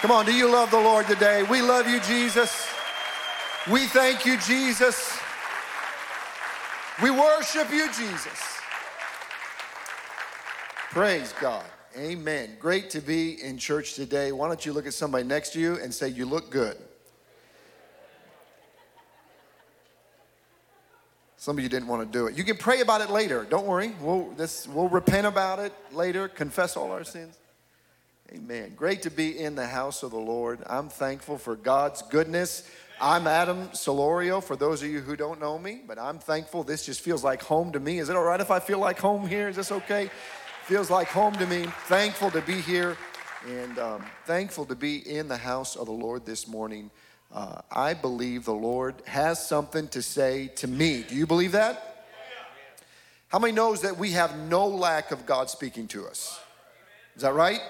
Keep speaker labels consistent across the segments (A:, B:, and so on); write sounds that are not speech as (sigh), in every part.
A: Come on, do you love the Lord today? We love you, Jesus. We thank you, Jesus. We worship you, Jesus. Praise God. Amen. Great to be in church today. Why don't you look at somebody next to you and say, You look good? Some of you didn't want to do it. You can pray about it later. Don't worry. We'll, this, we'll repent about it later, confess all our sins. Amen. Great to be in the house of the Lord. I'm thankful for God's goodness. I'm Adam Solorio, for those of you who don't know me, but I'm thankful. This just feels like home to me. Is it all right if I feel like home here? Is this okay? Feels like home to me. Thankful to be here and um, thankful to be in the house of the Lord this morning. Uh, I believe the Lord has something to say to me. Do you believe that? How many knows that we have no lack of God speaking to us? Is that right?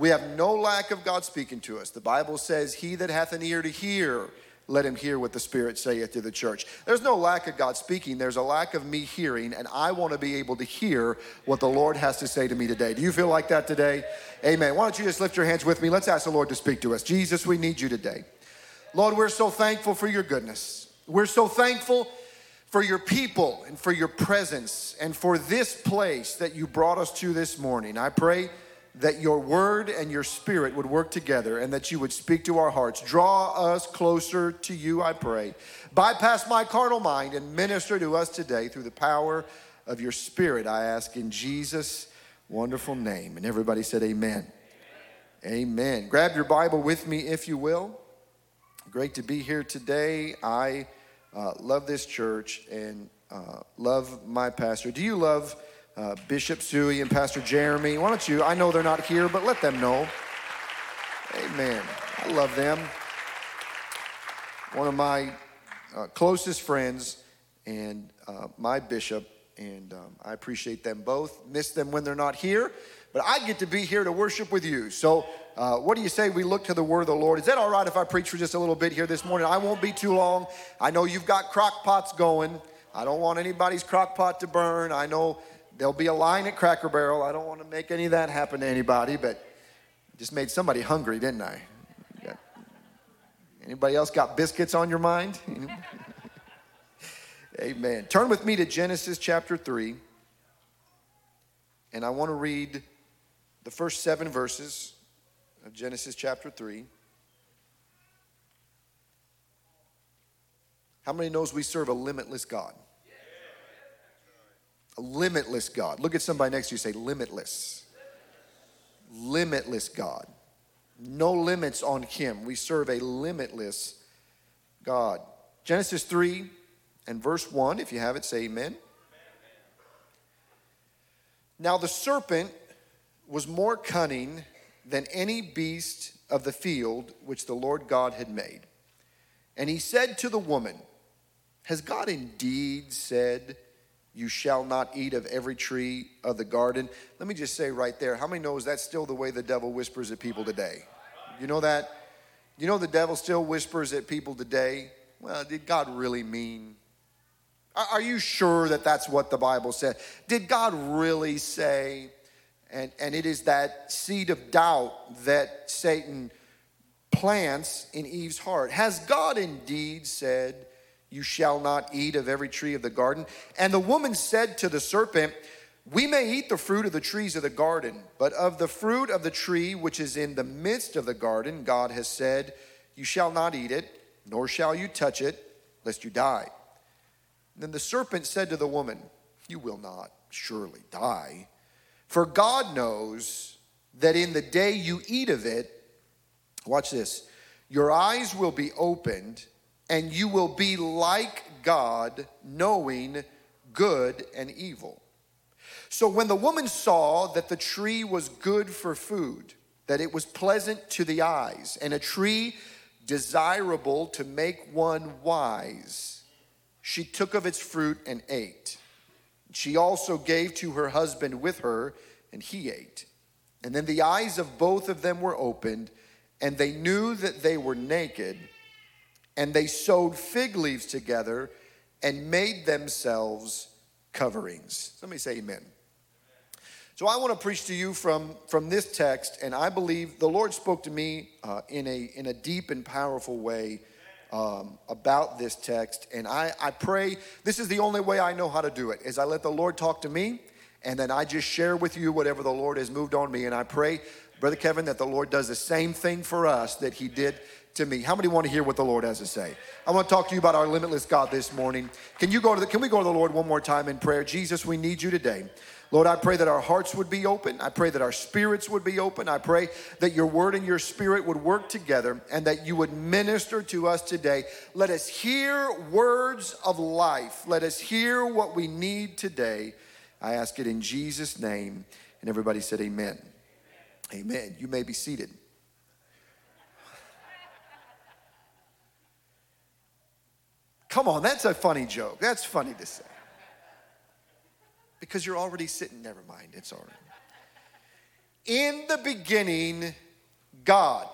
A: We have no lack of God speaking to us. The Bible says, He that hath an ear to hear, let him hear what the Spirit saith to the church. There's no lack of God speaking, there's a lack of me hearing, and I want to be able to hear what the Lord has to say to me today. Do you feel like that today? Amen. Why don't you just lift your hands with me? Let's ask the Lord to speak to us. Jesus, we need you today. Lord, we're so thankful for your goodness. We're so thankful for your people and for your presence and for this place that you brought us to this morning. I pray that your word and your spirit would work together and that you would speak to our hearts. Draw us closer to you, I pray. Bypass my carnal mind and minister to us today through the power of your spirit, I ask in Jesus' wonderful name. And everybody said, Amen. Amen. Amen. Grab your Bible with me, if you will. Great to be here today. I uh, love this church and uh, love my pastor. Do you love? Uh, Bishop Suey and Pastor Jeremy. Why don't you? I know they're not here, but let them know. Amen. I love them. One of my uh, closest friends and uh, my bishop, and um, I appreciate them both. Miss them when they're not here, but I get to be here to worship with you. So, uh, what do you say we look to the word of the Lord? Is that all right if I preach for just a little bit here this morning? I won't be too long. I know you've got crock pots going. I don't want anybody's crock pot to burn. I know There'll be a line at Cracker Barrel. I don't want to make any of that happen to anybody, but just made somebody hungry, didn't I? Anybody else got biscuits on your mind? (laughs) Amen. Turn with me to Genesis chapter 3. And I want to read the first seven verses of Genesis chapter 3. How many knows we serve a limitless God? Limitless God. Look at somebody next to you say, limitless. Limitless God. No limits on Him. We serve a limitless God. Genesis 3 and verse 1, if you have it, say amen. Now the serpent was more cunning than any beast of the field which the Lord God had made. And he said to the woman, Has God indeed said, you shall not eat of every tree of the garden. Let me just say right there, how many knows that's still the way the devil whispers at people today? You know that? You know the devil still whispers at people today? Well, did God really mean? Are you sure that that's what the Bible said? Did God really say? And, and it is that seed of doubt that Satan plants in Eve's heart. Has God indeed said, you shall not eat of every tree of the garden. And the woman said to the serpent, We may eat the fruit of the trees of the garden, but of the fruit of the tree which is in the midst of the garden, God has said, You shall not eat it, nor shall you touch it, lest you die. Then the serpent said to the woman, You will not surely die. For God knows that in the day you eat of it, watch this, your eyes will be opened and you will be like God, knowing good and evil. So when the woman saw that the tree was good for food, that it was pleasant to the eyes, and a tree desirable to make one wise, she took of its fruit and ate. She also gave to her husband with her, and he ate. And then the eyes of both of them were opened, and they knew that they were naked and they sewed fig leaves together and made themselves coverings. Somebody say amen. So I want to preach to you from, from this text, and I believe the Lord spoke to me uh, in, a, in a deep and powerful way um, about this text. And I, I pray this is the only way I know how to do it, is I let the Lord talk to me, and then I just share with you whatever the Lord has moved on me. And I pray, Brother Kevin, that the Lord does the same thing for us that he did to me. How many want to hear what the Lord has to say? I want to talk to you about our limitless God this morning. Can you go to the, can we go to the Lord one more time in prayer? Jesus, we need you today. Lord, I pray that our hearts would be open. I pray that our spirits would be open. I pray that your word and your spirit would work together and that you would minister to us today. Let us hear words of life. Let us hear what we need today. I ask it in Jesus' name. And everybody said, Amen. Amen. You may be seated. Come on, that's a funny joke. That's funny to say because you're already sitting. Never mind, it's all right. In the beginning, God.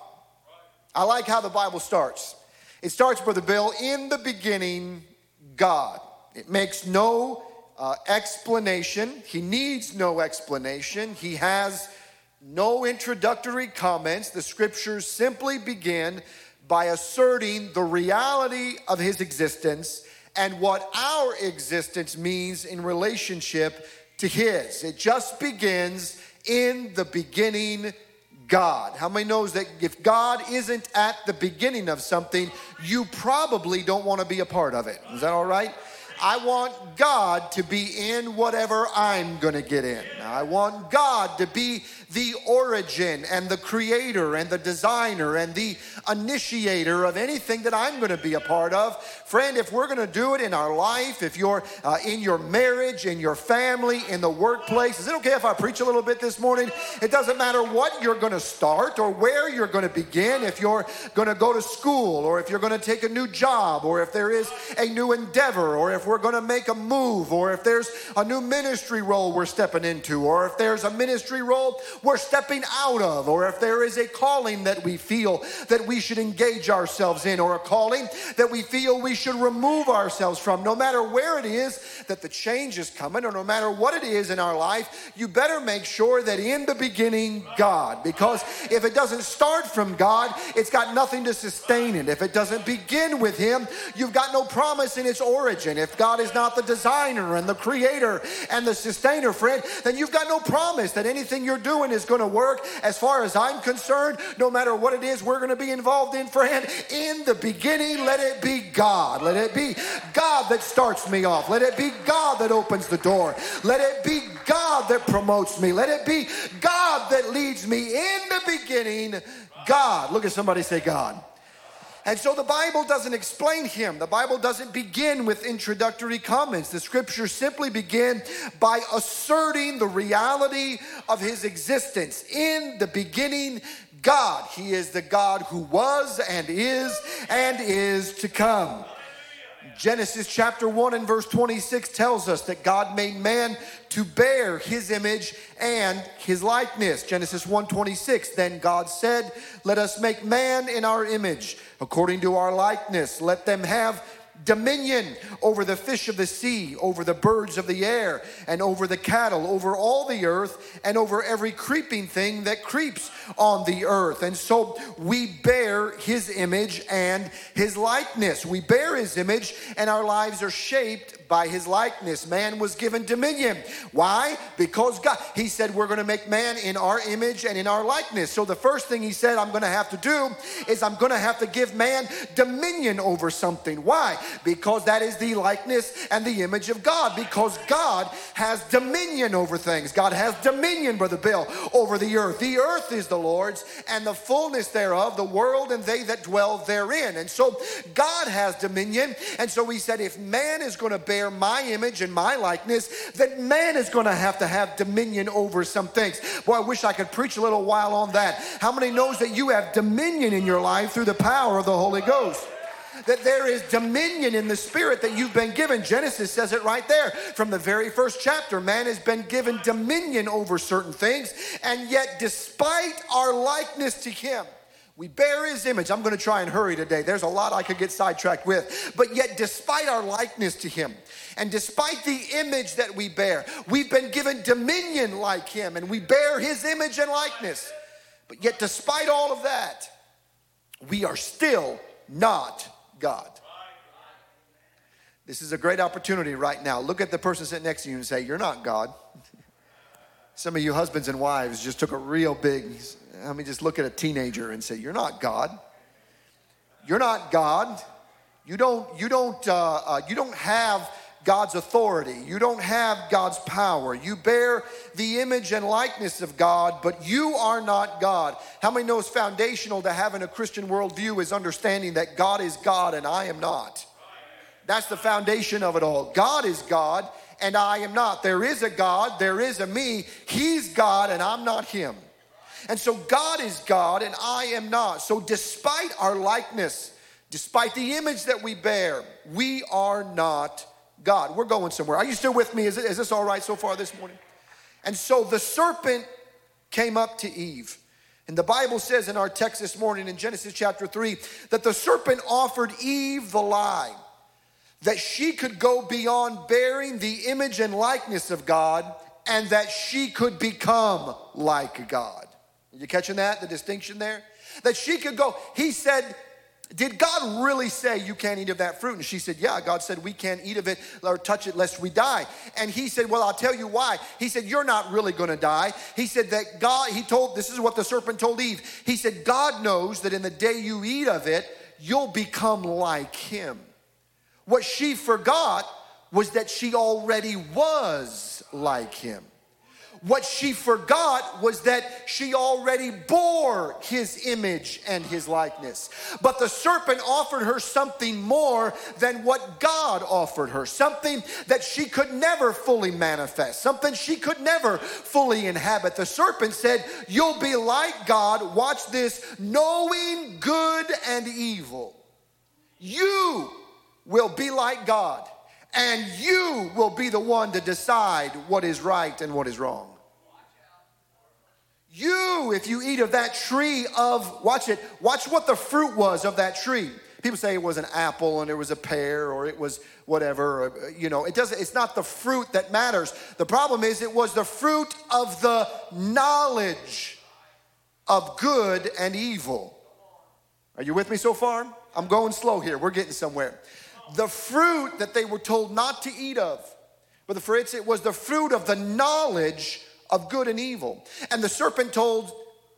A: I like how the Bible starts. It starts, Brother Bill, in the beginning, God. It makes no uh, explanation. He needs no explanation. He has no introductory comments. The scriptures simply begin by asserting the reality of his existence and what our existence means in relationship to His. It just begins in the beginning, God. How many knows that if God isn't at the beginning of something, you probably don't want to be a part of it? Is that all right? I want God to be in whatever I'm going to get in. I want God to be the origin and the creator and the designer and the initiator of anything that I'm going to be a part of. Friend, if we're going to do it in our life, if you're uh, in your marriage, in your family, in the workplace, is it okay if I preach a little bit this morning? It doesn't matter what you're going to start or where you're going to begin, if you're going to go to school or if you're going to take a new job or if there is a new endeavor or if we're going to make a move or if there's a new ministry role we're stepping into or if there's a ministry role we're stepping out of, or if there is a calling that we feel that we should engage ourselves in, or a calling that we feel we should remove ourselves from, no matter where it is that the change is coming, or no matter what it is in our life, you better make sure that in the beginning, God, because if it doesn't start from God, it's got nothing to sustain it. If it doesn't begin with Him, you've got no promise in its origin. If God is not the designer and the creator and the sustainer, friend, then you've got no promise that anything you're doing is going to work. As far as I'm concerned, no matter what it is we're going to be involved in, friend, in the beginning, let it be God. Let it be God that starts me off. Let it be God that opens the door. Let it be God that promotes me. Let it be God that leads me in the beginning. God. Look at somebody say, God. And so the Bible doesn't explain him. The Bible doesn't begin with introductory comments. The scriptures simply begin by asserting the reality of his existence. In the beginning, God. He is the God who was and is and is to come. Genesis chapter 1 and verse 26 tells us that God made man to bear his image and his likeness. Genesis 1:26 Then God said, "Let us make man in our image, according to our likeness. Let them have dominion over the fish of the sea, over the birds of the air, and over the cattle, over all the earth, and over every creeping thing that creeps on the earth. And so we bear his image and his likeness. We bear his image, and our lives are shaped by his likeness. Man was given dominion. Why? Because God, he said, We're going to make man in our image and in our likeness. So the first thing he said, I'm going to have to do is I'm going to have to give man dominion over something. Why? Because that is the likeness and the image of God. Because God has dominion over things. God has dominion, Brother Bill, over the earth. The earth is the Lord's and the fullness thereof, the world and they that dwell therein. And so God has dominion. And so he said, if man is going to bear my image and my likeness, that man is going to have to have dominion over some things. Boy, I wish I could preach a little while on that. How many knows that you have dominion in your life through the power of the Holy Ghost? That there is dominion in the spirit that you've been given. Genesis says it right there from the very first chapter. Man has been given dominion over certain things, and yet, despite our likeness to him, We bear his image. I'm going to try and hurry today. There's a lot I could get sidetracked with. But yet, despite our likeness to him, and despite the image that we bear, we've been given dominion like him, and we bear his image and likeness. But yet, despite all of that, we are still not God. This is a great opportunity right now. Look at the person sitting next to you and say, You're not God. (laughs) Some of you husbands and wives just took a real big, I mean, just look at a teenager and say, You're not God. You're not God. You don't, you don't, uh, uh, you don't have God's authority. You don't have God's power. You bear the image and likeness of God, but you are not God. How many know it's foundational to having a Christian worldview is understanding that God is God and I am not? That's the foundation of it all. God is God and I am not. There is a God, there is a me. He's God and I'm not Him. And so God is God and I am not. So despite our likeness, despite the image that we bear, we are not God. We're going somewhere. Are you still with me? Is, it, is this all right so far this morning? And so the serpent came up to Eve. And the Bible says in our text this morning in Genesis chapter 3 that the serpent offered Eve the lie that she could go beyond bearing the image and likeness of God and that she could become like God. You catching that? The distinction there? That she could go, he said, did God really say you can't eat of that fruit? And she said, Yeah, God said we can't eat of it or touch it lest we die. And he said, Well, I'll tell you why. He said, You're not really gonna die. He said that God, he told, this is what the serpent told Eve. He said, God knows that in the day you eat of it, you'll become like him. What she forgot was that she already was like him. What she forgot was that she already bore his image and his likeness. But the serpent offered her something more than what God offered her, something that she could never fully manifest, something she could never fully inhabit. The serpent said, You'll be like God, watch this, knowing good and evil. You will be like God, and you will be the one to decide what is right and what is wrong. You, if you eat of that tree of, watch it, watch what the fruit was of that tree. People say it was an apple and it was a pear or it was whatever, or, you know, it doesn't, it's not the fruit that matters. The problem is it was the fruit of the knowledge of good and evil. Are you with me so far? I'm going slow here. We're getting somewhere the fruit that they were told not to eat of. But the Fritz, it was the fruit of the knowledge of good and evil. And the serpent told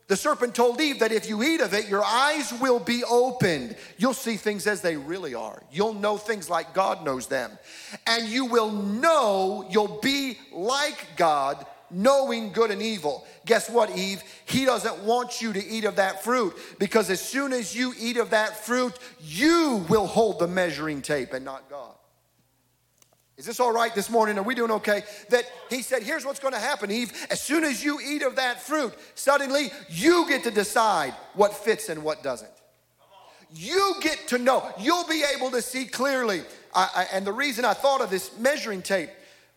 A: the serpent told Eve that if you eat of it, your eyes will be opened. You'll see things as they really are. You'll know things like God knows them. And you will know, you'll be like God, knowing good and evil. Guess what, Eve? He doesn't want you to eat of that fruit because as soon as you eat of that fruit, you will hold the measuring tape and not God. Is this all right this morning? Are we doing okay? That he said, here's what's going to happen, Eve. As soon as you eat of that fruit, suddenly you get to decide what fits and what doesn't. You get to know. You'll be able to see clearly. I, I, and the reason I thought of this measuring tape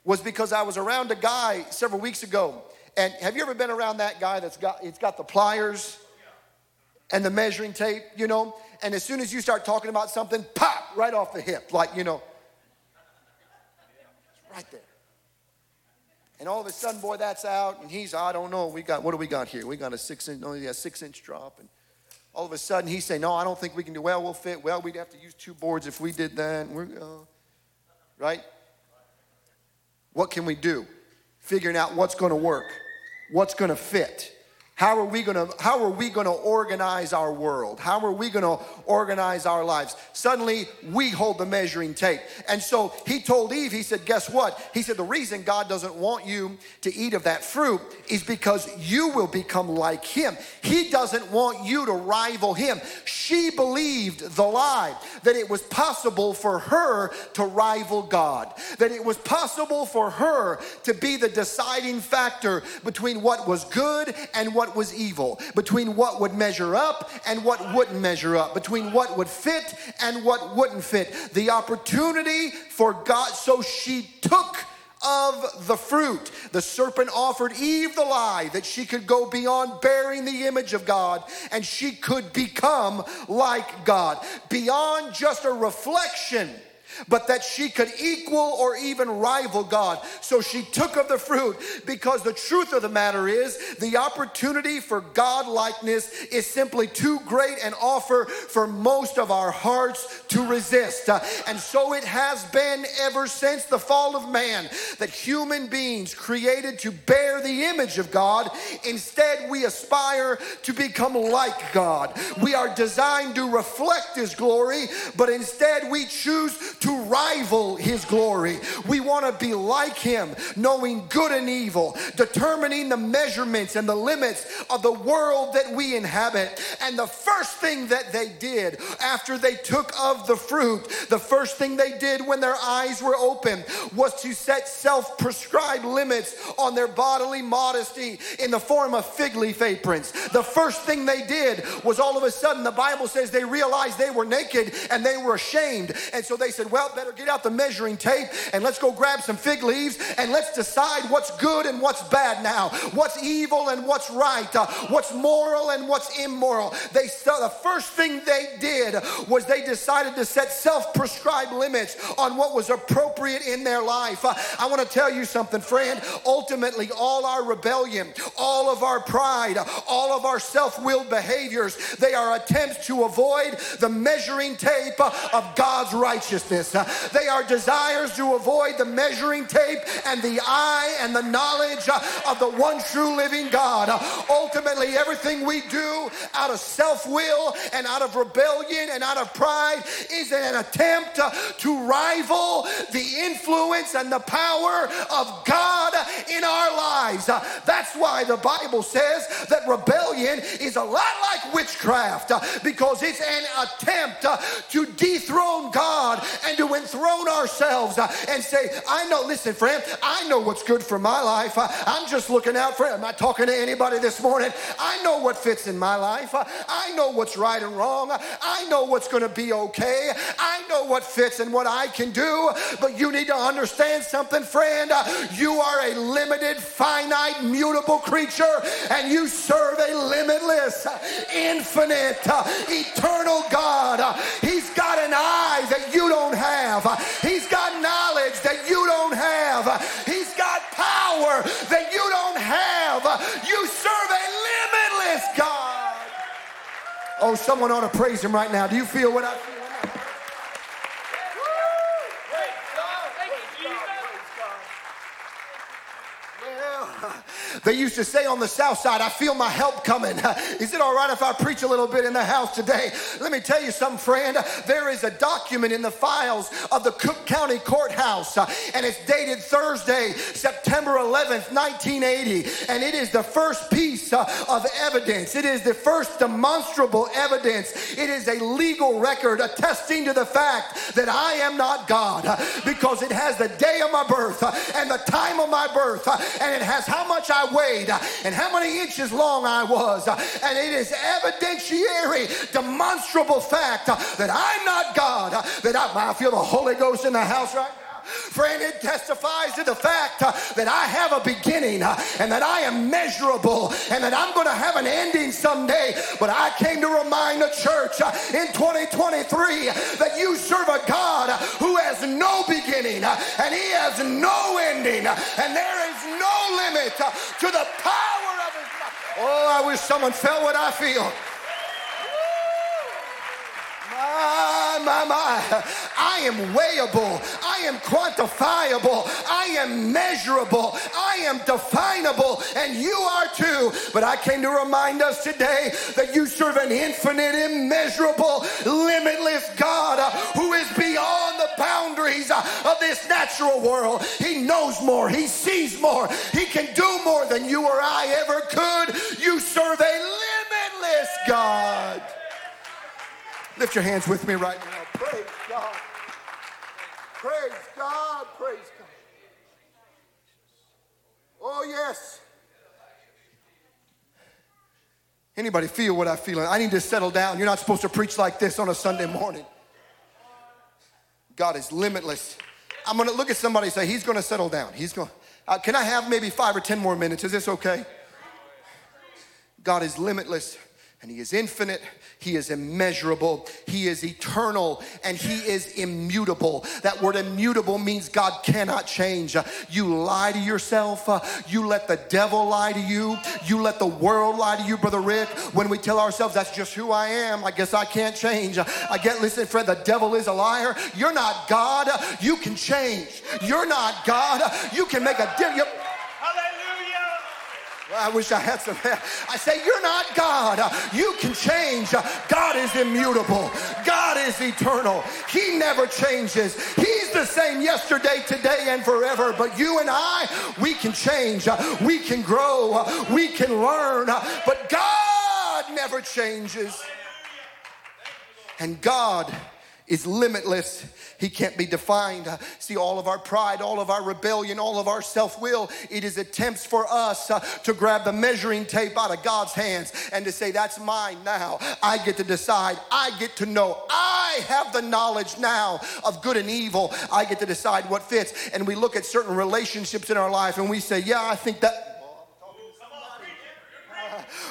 A: was because I was around a guy several weeks ago. And have you ever been around that guy that's got it's got the pliers and the measuring tape, you know? And as soon as you start talking about something, pop, right off the hip, like, you know, right there. And all of a sudden, boy, that's out, and he's, I don't know, we got, what do we got here? We got a six inch, only a six inch drop. And all of a sudden, he's saying, no, I don't think we can do, well, we'll fit, well, we'd have to use two boards if we did that. We're, uh, right? What can we do? Figuring out what's going to work, what's going to fit. How are we to how are we to organize our world? How are we to organize our lives? Suddenly we hold the measuring tape. And so he told Eve, he said, "Guess what?" He said, "The reason God doesn't want you to eat of that fruit is because you will become like him. He doesn't want you to rival him." She believed the lie that it was possible for her to rival God, that it was possible for her to be the deciding factor between what was good and what was evil, between what would measure up and what wouldn't measure up, between what would fit and what wouldn't fit. The opportunity for God, so she took of the fruit. The serpent offered Eve the lie that she could go beyond bearing the image of God and she could become like God, beyond just a reflection but that she could equal or even rival God. So she took of the fruit because the truth of the matter is the opportunity for God likeness is simply too great an offer for most of our hearts to resist. Uh, and so it has been ever since the fall of man that human beings created to bear the image of God, instead we aspire to become like God. We are designed to reflect his glory, but instead we choose to rival his glory. We want to be like him, knowing good and evil, determining the measurements and the limits of the world that we inhabit. And the first thing that they did after they took of the fruit, the first thing they did when their eyes were open was to set self prescribed limits on their bodily modesty in the form of fig leaf aprons. The first thing they did was all of a sudden, the Bible says they realized they were naked and they were ashamed. And so they said, Well, better get out the measuring tape and let's go grab some fig leaves and let's decide what's good and what's bad now, what's evil and what's right, uh, what's moral and what's immoral. They the first thing they did was they decided to set self-prescribed limits on what was appropriate in their life. Uh, I want to tell you something, friend. Ultimately, all our rebellion, all of our pride, all of our self-willed behaviors, they are attempts to avoid the measuring tape of God's righteousness. They are desires to avoid the measuring tape and the eye and the knowledge of the one true living God. Ultimately, everything we do out of self will and out of rebellion and out of pride is an attempt to rival the influence and the power of God in our lives. That's why the Bible says that rebellion is a lot like witchcraft because it's an attempt to dethrone God and to enthrone ourselves uh, and say, I know, listen, friend, I know what's good for my life. Uh, I'm just looking out for it. I'm not talking to anybody this morning. I know what fits in my life. Uh, I know what's right and wrong. I know what's going to be okay. I know what fits and what I can do. But you need to understand something, friend. You are a limited, finite, mutable creature, and you serve a limitless, infinite, eternal God. He's got an eye that you don't have. He's got knowledge that you don't have. He's got power that you don't have. You serve a limitless God. Oh, someone ought to praise him right now. Do you feel what I feel? They used to say on the south side, I feel my help coming. (laughs) Is it all right if I preach a little bit in the house today? Let me tell you something, friend. There is a document in the files of the Cook County Courthouse, uh, and it's dated Thursday, September 11th, 1980. And it is the first piece uh, of evidence. It is the first demonstrable evidence. It is a legal record attesting to the fact that I am not God uh, because it has the day of my birth and the time of my birth, and it has how much I weighed and how many inches long I was. And it is evidentiary, demonstrable fact that I'm not God, that I, I feel the Holy Ghost in the house right now. Friend, it testifies to the fact uh, that I have a beginning uh, and that I am measurable and that I'm going to have an ending someday. But I came to remind the church uh, in 2023 that you serve a God who has no beginning and he has no ending and there is no limit to the power of his mouth. Oh, I wish someone felt what I feel. My, my, my. I am weighable. I am quantifiable. I am measurable. I am definable. And you are too. But I came to remind us today that you serve an infinite, immeasurable, limitless God uh, who is beyond the boundaries uh, of this natural world. He knows more. He sees more. He can do more than you or I ever could. You serve a limitless God. Lift your hands with me right now. Praise God. Praise God. Praise God. Oh, yes. Anybody feel what I feel? I need to settle down. You're not supposed to preach like this on a Sunday morning. God is limitless. I'm gonna look at somebody and say, He's gonna settle down. He's gonna, uh, can I have maybe five or 10 more minutes? Is this okay? God is limitless and He is infinite, He is immeasurable, He is eternal, and He is immutable. That word immutable means God cannot change. You lie to yourself, you let the devil lie to you, you let the world lie to you, Brother Rick. When we tell ourselves that's just who I am, I guess I can't change. I get, listen, friend, the devil is a liar. You're not God, you can change. You're not God, you can make a difference. I wish I had some. I say, You're not God. You can change. God is immutable. God is eternal. He never changes. He's the same yesterday, today, and forever. But you and I, we can change. We can grow. We can learn. But God never changes. And God is limitless. He can't be defined. See, all of our pride, all of our rebellion, all of our self will, it is attempts for us uh, to grab the measuring tape out of God's hands and to say, That's mine now. I get to decide. I get to know. I have the knowledge now of good and evil. I get to decide what fits. And we look at certain relationships in our life and we say, Yeah, I think that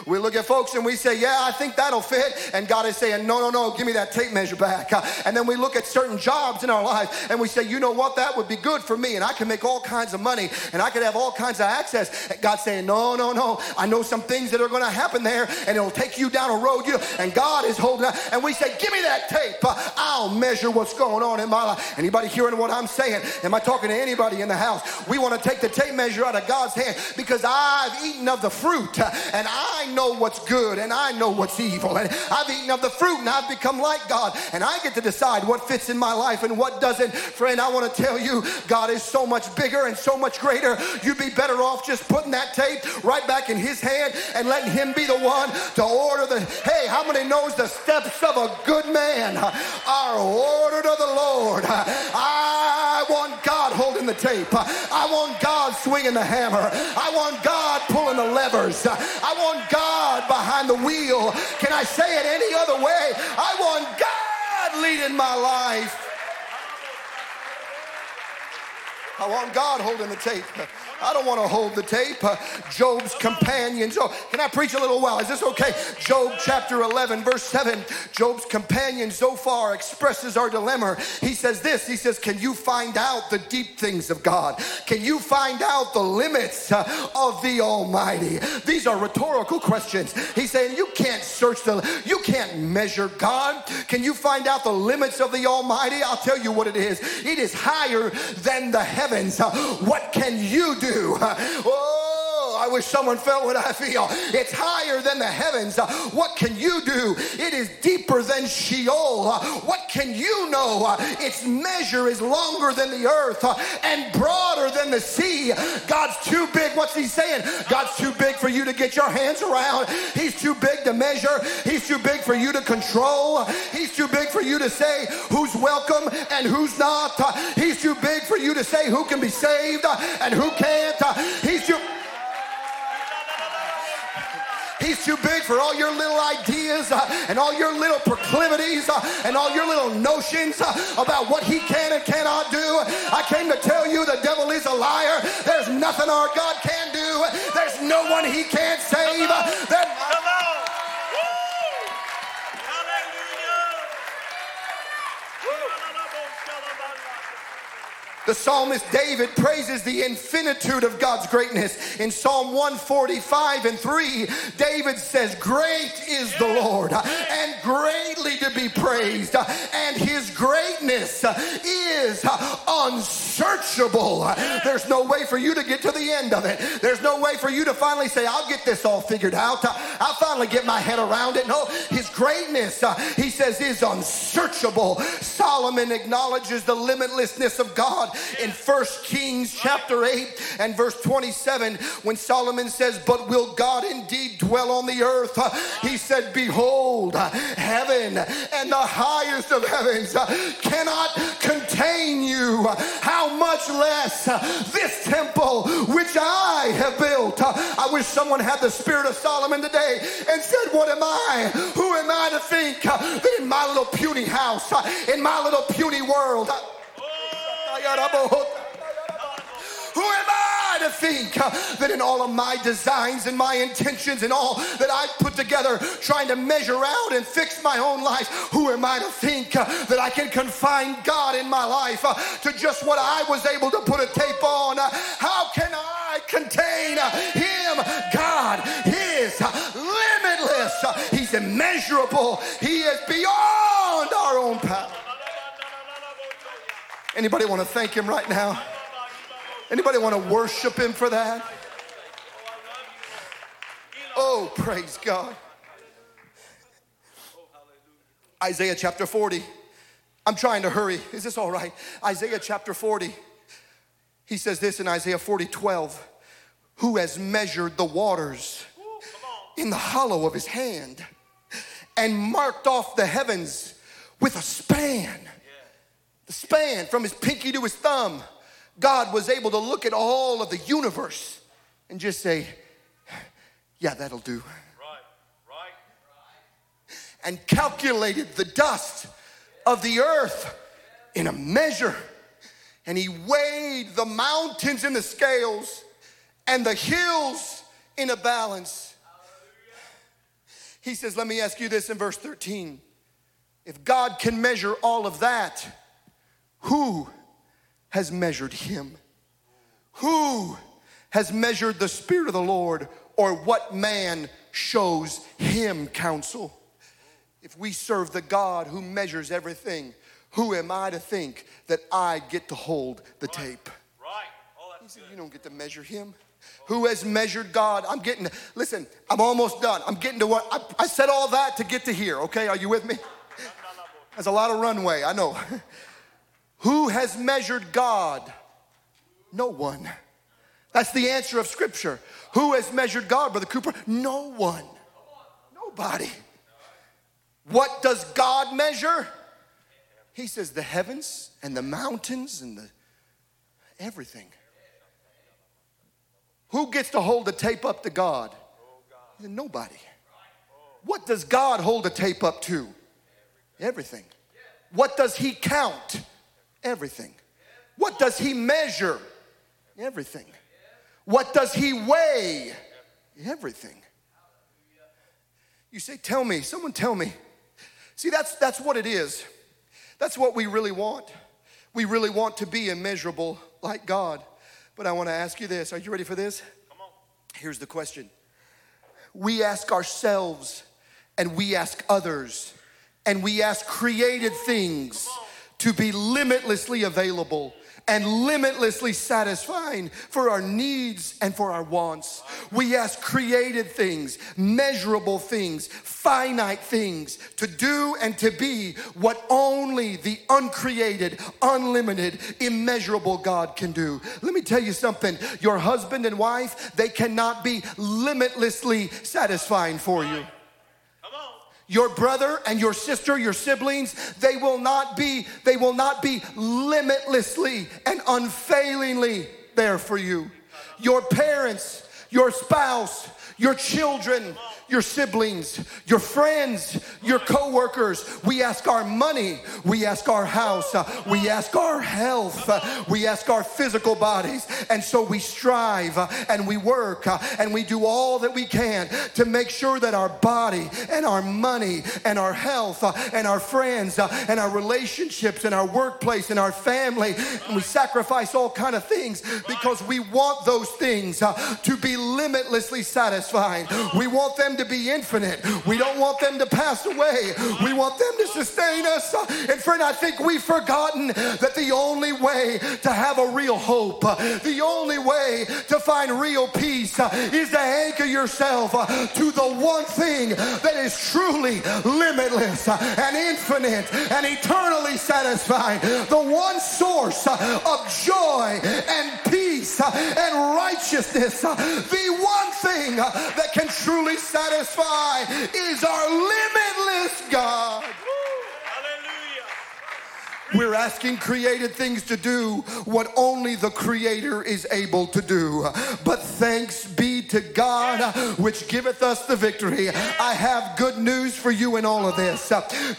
A: we look at folks and we say, Yeah, I think that'll fit. And God is saying, No, no, no, give me that tape measure back. Uh, and then we look at certain jobs in our life and we say, You know what? That would be good for me. And I can make all kinds of money and I could have all kinds of access. And God's saying, No, no, no. I know some things that are going to happen there and it'll take you down a road. You, and God is holding up. And we say, Give me that tape. Uh, I'll measure what's going on in my life. Anybody hearing what I'm saying? Am I talking to anybody in the house? We want to take the tape measure out of God's hand because I've eaten of the fruit uh, and I know what's good and I know what's evil. And I've eaten of the fruit and I've become like God. And I get to decide what fits in my life and what doesn't. Friend, I want to tell you, God is so much bigger and so much greater. You'd be better off just putting that tape right back in His hand and letting Him be the one to order the. Hey, how many knows the steps of a good man are ordered of the Lord? I want God holding the tape. I want God swinging the hammer. I want God pulling the levers. I want God behind the wheel. Can I say it any other way? I want God leading my life. I want God holding the tape. I don't want to hold the tape. Uh, Job's companions. Oh, can I preach a little while? Is this okay? Job chapter 11, verse 7. Job's companion Zophar expresses our dilemma. He says this He says, Can you find out the deep things of God? Can you find out the limits uh, of the Almighty? These are rhetorical questions. He's saying, You can't search the, you can't measure God. Can you find out the limits of the Almighty? I'll tell you what it is. It is higher than the heavens. Uh, what can you do? (laughs) Oh, I wish someone felt what I feel. It's higher than the heavens. What can you do? It is deeper than Sheol. What can you know? Its measure is longer than the earth and broader than the sea. God's too big. What's he saying? God's too big for you to get your hands around. He's too big to measure. He's too big for you to control. He's too big for you to say who's welcome and who's not. He's too big for you to say who can be saved and who can't. He's too He's too big for all your little ideas uh, and all your little proclivities uh, and all your little notions uh, about what he can and cannot do. I came to tell you the devil is a liar. There's nothing our God can do. There's no one he can't save. There, The psalmist David praises the infinitude of God's greatness. In Psalm 145 and 3, David says, Great is the Lord and greatly to be praised, and his greatness is unsearchable. There's no way for you to get to the end of it. There's no way for you to finally say, I'll get this all figured out. I'll finally get my head around it. No, his greatness, he says, is unsearchable. Solomon acknowledges the limitlessness of God in First Kings chapter 8 and verse 27 when Solomon says, But will God indeed dwell on the earth? He said, Behold, heaven and the highest of heavens cannot contain you. How much less this temple which I have built? I wish someone had the spirit of Solomon today and said, What am I? Who am I to think that in my little puny house, in my little puny world, Who am I to think uh, that in all of my designs and my intentions and all that I put together, trying to measure out and fix my own life, who am I to think uh, that I can confine God in my life uh, to just what I was able to put a tape on? How can I contain Him? God is limitless, He's immeasurable, He is beyond our own power. Anybody want to thank Him right now? Anybody want to worship him for that? Oh, praise God. Isaiah chapter 40. I'm trying to hurry. Is this all right? Isaiah chapter 40. He says this in Isaiah 40 12. Who has measured the waters in the hollow of his hand and marked off the heavens with a span? Span from his pinky to his thumb. God was able to look at all of the universe and just say, Yeah, that'll do.
B: Right, right.
A: And calculated the dust of the earth in a measure. And he weighed the mountains in the scales and the hills in a balance. He says, Let me ask you this in verse 13. If God can measure all of that, who has measured him? Who has measured the Spirit of the Lord, or what man shows him counsel? If we serve the God who measures everything, who am I to think that I get to hold the tape?
B: Right. Oh,
A: He said,
B: good.
A: You don't get to measure him. Who has measured God? I'm getting, listen, I'm almost done. I'm getting to what, I, I said all that to get to here, okay? Are you with me? There's a lot of runway, I know. (laughs) Who has measured God? No one. That's the answer of Scripture. Who has measured God, Brother Cooper? No one. Nobody. What does God measure? He says the heavens and the mountains and the everything. Who gets to hold the tape up to God? Nobody. What does God hold the tape up to? Everything. What does He count? Everything. What does He measure? Everything. What does He weigh? Everything. You say, Tell me, someone tell me. See, that's, that's what it is. That's what we really want. We really want to be immeasurable like God. But I want to ask you this. Are you ready for this?
B: Come on.
A: Here's the question We ask ourselves and we ask others and we ask created things to be limitlessly available and limitlessly satisfying for our needs and for our wants. We ask created things, measurable things, finite things to do and to be what only the uncreated, unlimited, immeasurable God can do. Let me tell you something your husband and wife, they cannot be limitlessly satisfying for you. Your brother and your sister your siblings they will not be they will not be limitlessly and unfailingly there for you. Your parents your spouse your children your siblings, your friends, your coworkers. We ask our money, we ask our house, we ask our health, we ask our physical bodies. And so we strive and we work and we do all that we can to make sure that our body and our money and our health and our friends and our relationships and our workplace and our family, and we sacrifice all kind of things because we want those things to be limitlessly satisfying. We want them to be infinite. We don't want them to pass away. We want them to sustain us. And friend, I think we've forgotten that the only way to have a real hope, the only way to find real peace is to anchor yourself to the one thing that is truly limitless and infinite and eternally satisfying. The one source of joy and peace uh, and righteousness. uh, The one thing uh, that can truly satisfy is our limitless God.
B: Hallelujah.
A: We're asking created things to do what only the Creator is able to do. But thanks be to God, which giveth us the victory. I have good news for you in all of this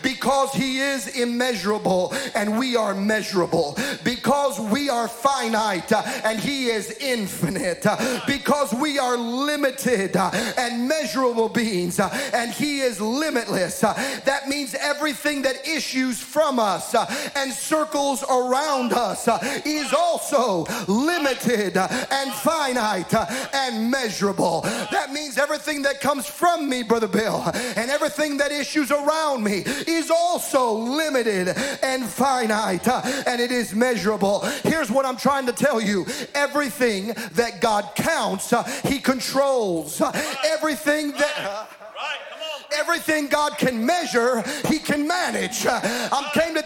A: because He is immeasurable and we are measurable, because we are finite and He is infinite, because we are limited and measurable beings and He is limitless. That means everything that issues from us and circles around us is also limited and finite and measurable. That means everything that comes from me, Brother Bill, and everything that issues around me is also limited and finite uh, and it is measurable. Here's what I'm trying to tell you everything that God counts, uh, He controls. Everything that.
B: Right. Come on.
A: Everything God can measure, He can manage. I came to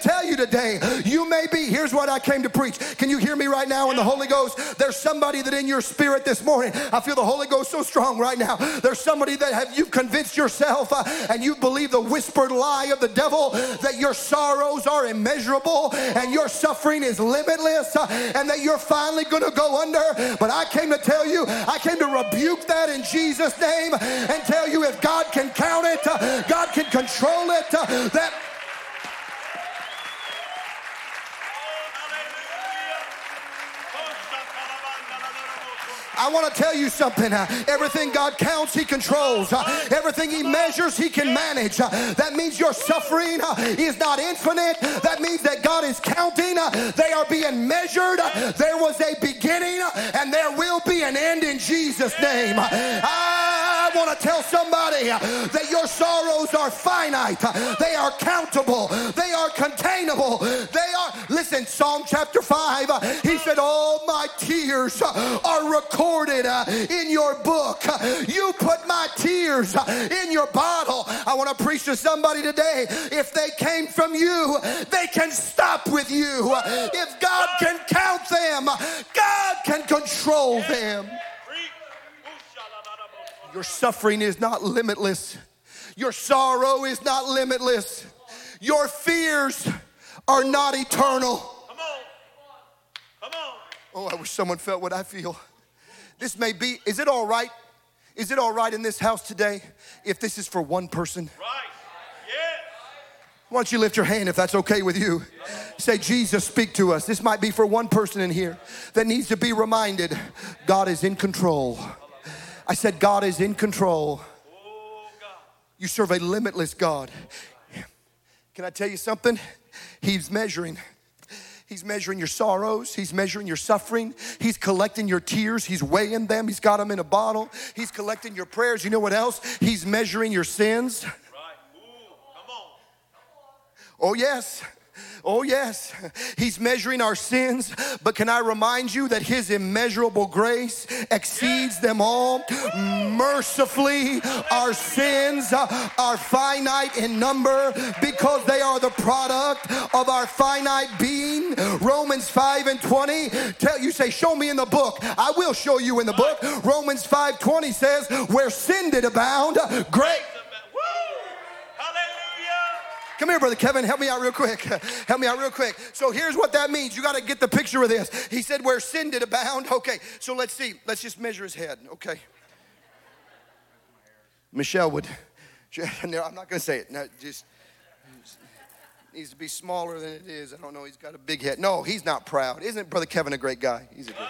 A: here's what I came to preach. Can you hear me right now in the Holy Ghost? There's somebody that in your spirit this morning, I feel the Holy Ghost so strong right now. There's somebody that have you convinced yourself uh, and you believe the whispered lie of the devil that your sorrows are immeasurable and your suffering is limitless uh, and that you're finally going to go under. But I came to tell you, I came to rebuke that in Jesus' name and tell you if God can count it, uh, God can control it, uh, that I want to tell you something. uh, everything God counts, He controls. Uh, everything He measures, He can manage. Uh, that means your suffering is not infinite. That means that God is counting. They are being measured. There was a beginning and there will be an end in Jesus' name. I want to tell somebody that your sorrows are finite. They are countable. They are containable. They are, listen, Psalm chapter 5, uh, he said, All my tears are recorded uh, in your book. You put my tears uh, in your bottle. I want to preach to somebody today. If they came from you, they can stop with you. If God can count them, God can control them. Your suffering is not limitless. Your sorrow is not limitless. Your fears are not eternal.
B: Come on. Come on.
A: Oh, I wish someone felt what I feel. This may be, is it all right? Is it all right in this house today if this is for one person?
B: Right. Yes.
A: Why don't you lift your hand if that's okay with you? Say, Jesus, speak to us. This might be for one person in here that needs to be reminded God is in control. I said, God is in control.
B: Oh, God.
A: You serve a limitless God. Can I tell you something? He's measuring. He's measuring your sorrows. He's measuring your suffering. He's collecting your tears. He's weighing them. He's got them in a bottle. He's collecting your prayers. You know what else? He's measuring your sins.
B: Right. Ooh. Come on.
A: Oh, yes. Oh, yes. He's measuring our sins, but can I remind you that His immeasurable grace exceeds them all? Mercifully, our sins are finite in number because they are the product of our finite being. Romans 5 and 20 tell you say, Show me in the book. I will show you in the book. Romans 5 20 says, Where sin did abound, great. Come here, brother Kevin. Help me out real quick. (laughs) Help me out real quick. So here's what that means. You got to get the picture of this. He said, "Where sin did abound." (laughs) Okay. So let's see. Let's just measure his head. Okay. Michelle would. (laughs) No, I'm not going to say it. No, just needs to be smaller than it is. I don't know. He's got a big head. No, he's not proud. Isn't brother Kevin a great guy? He's a good.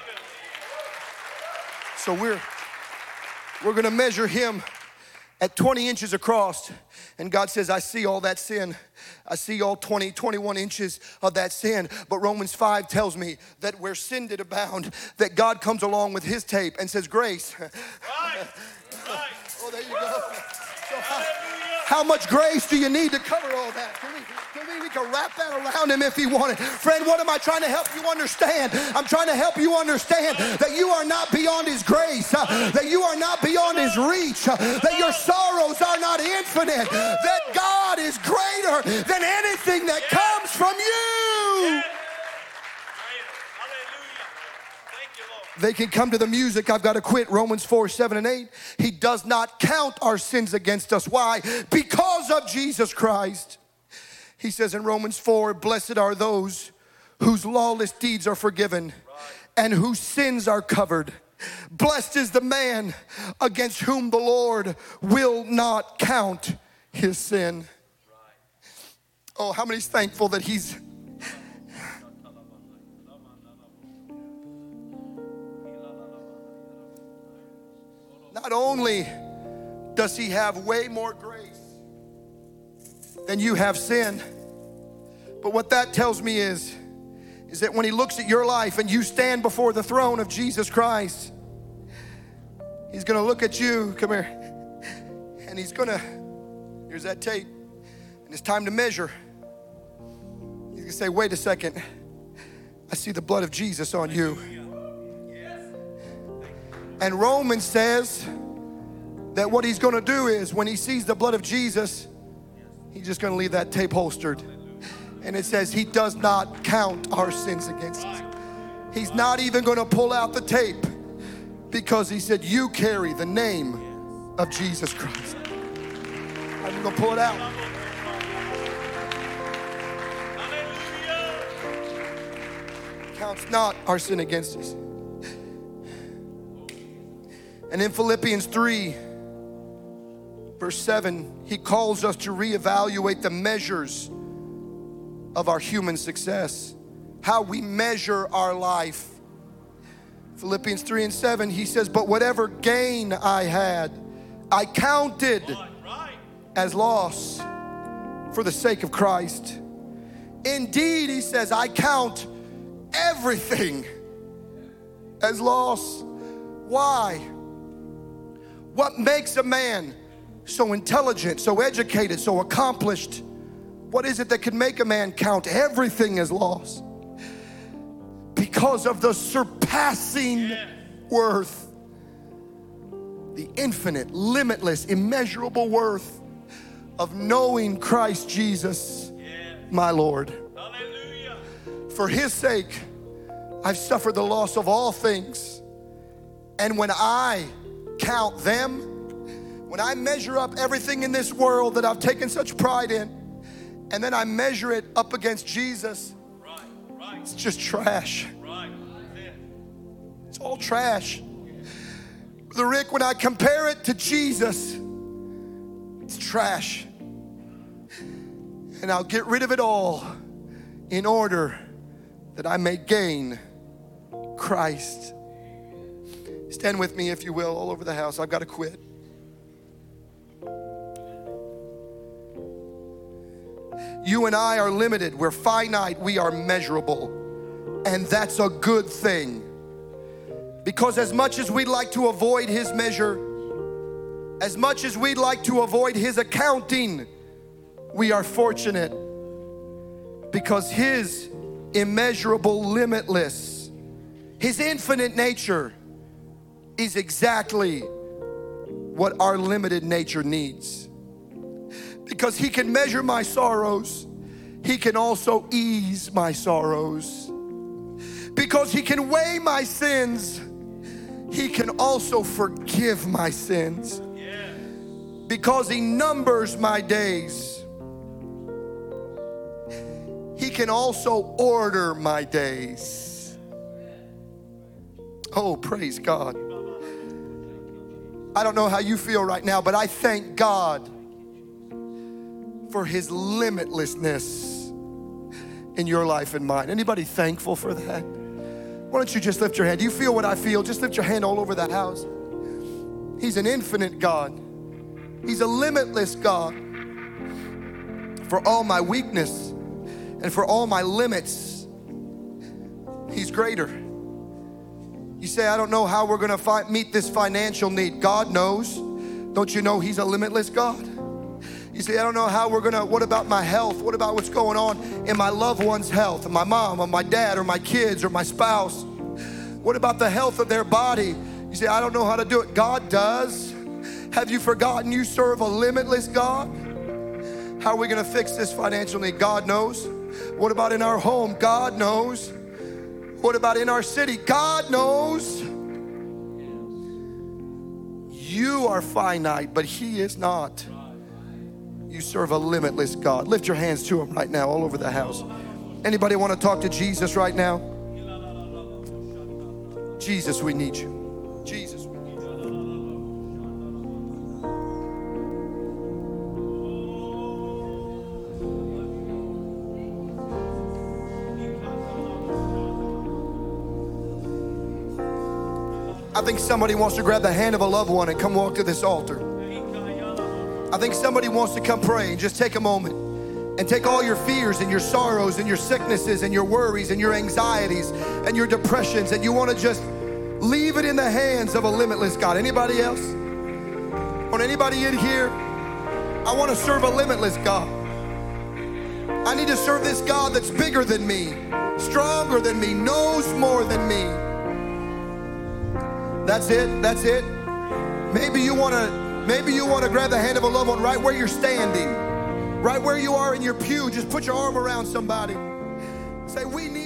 A: So we're we're going to measure him at 20 inches across. And God says, I see all that sin. I see all 20, 21 inches of that sin. But Romans 5 tells me that where sin did abound, that God comes along with his tape and says, Grace. (laughs)
B: Right. Right.
A: Oh, there you go. (laughs) So how, how much grace do you need to cover all that? Can we, can wrap that around him if he wanted. Friend, what am I trying to help you understand? I'm trying to help you understand that you are not beyond his grace, uh, that you are not beyond his reach, uh, that your sorrows are not infinite, that God is greater than anything that comes from you. They can come to the music. I've got to quit. Romans 4, 7, and 8. He does not count our sins against us. Why? Because of Jesus Christ. He says in Romans 4, Blessed are those whose lawless deeds are forgiven and whose sins are covered. Blessed is the man against whom the Lord will not count his sin. Oh, how many's thankful that he's not only does he have way more grace than you have sin, but what that tells me is is that when he looks at your life and you stand before the throne of Jesus Christ, he's to look at you, come here, and he's to, here's that tape, and it's time to measure. He's to say, wait a second, I see the blood of Jesus on you. And Romans says that what he's to do is when he sees the blood of Jesus, he's just going to leave that tape holstered. And it says he does not count our sins against us. He's not even going to pull out the tape because he said, You carry the name of Jesus Christ. I'm going to pull it out. Counts not our sin against us. And in Philippians 3, verse 7, he calls us to reevaluate the measures of our human success, how we measure our life. Philippians 3 and 7, he says, But whatever gain I had, I counted as loss for the sake of Christ. Indeed, he says, I count everything as loss. Why? What makes a man so intelligent, so educated, so accomplished? What is it that can make a man count everything as loss? Because of the surpassing worth, the infinite, limitless, immeasurable worth of knowing Christ Jesus, my Lord.
B: Hallelujah.
A: For his sake, I've suffered the loss of all things. And when I count them, when I measure up everything in this world that I've taken such pride in, and then I measure it up against Jesus,
B: Right, right,
A: it's just trash.
B: right.
A: It's all trash. Brother Rick, when I compare it to Jesus, it's trash. And I'll get rid of it all in order that I may gain Christ. Stand with me, if you will, all over the house. I've got to quit. You and I are limited. We're finite. We are measurable. And that's a good thing. Because as much as we'd like to avoid his measure, as much as we'd like to avoid his accounting, we are fortunate because his immeasurable, limitless, his infinite nature is exactly what our limited nature needs. Because he can measure my sorrows, he can also ease my sorrows. Because he can weigh my sins, he can also forgive my sins. Because he numbers my days, he can also order my days. Oh, praise God. I don't know how you feel right now, but I thank God for his limitlessness in your life and mine. Anybody thankful for that? Why don't you just lift your hand? You feel what I feel? Just lift your hand all over the house. He's an infinite God. He's a limitless God. For all my weakness and for all my limits, He's greater. You say, I don't know how we're gonna fi- meet this financial need. God knows. Don't you know He's a limitless God? You say, I don't know how we're gonna, what about my health? What about what's going on in my loved one's health, my mom or my dad or my kids or my spouse? What about the health of their body? You say, I don't know how to do it. God does. Have you forgotten you serve a limitless God? How are we gonna fix this financial need? God knows. What about in our home? God knows. What about in our city? God knows. You are finite, but He is not. You serve a limitless God. Lift your hands to Him right now, all over the house. Anybody want to talk to Jesus right now? Jesus, we need you. Jesus, we need you. I think somebody wants to grab the hand of a loved one and come walk to this altar. I think somebody wants to come pray and just take a moment and take all your fears and your sorrows and your sicknesses and your worries and your anxieties and your depressions and you want to just leave it in the hands of a limitless God. Anybody else? Or anybody in here? I want to serve a limitless God. I need to serve this God that's bigger than me, stronger than me, knows more than me. That's it. That's it. Maybe you want to maybe you want to grab the hand of a loved one right where you're standing. Right where you are in your pew, just put your arm around somebody. Say, "We need Jesus."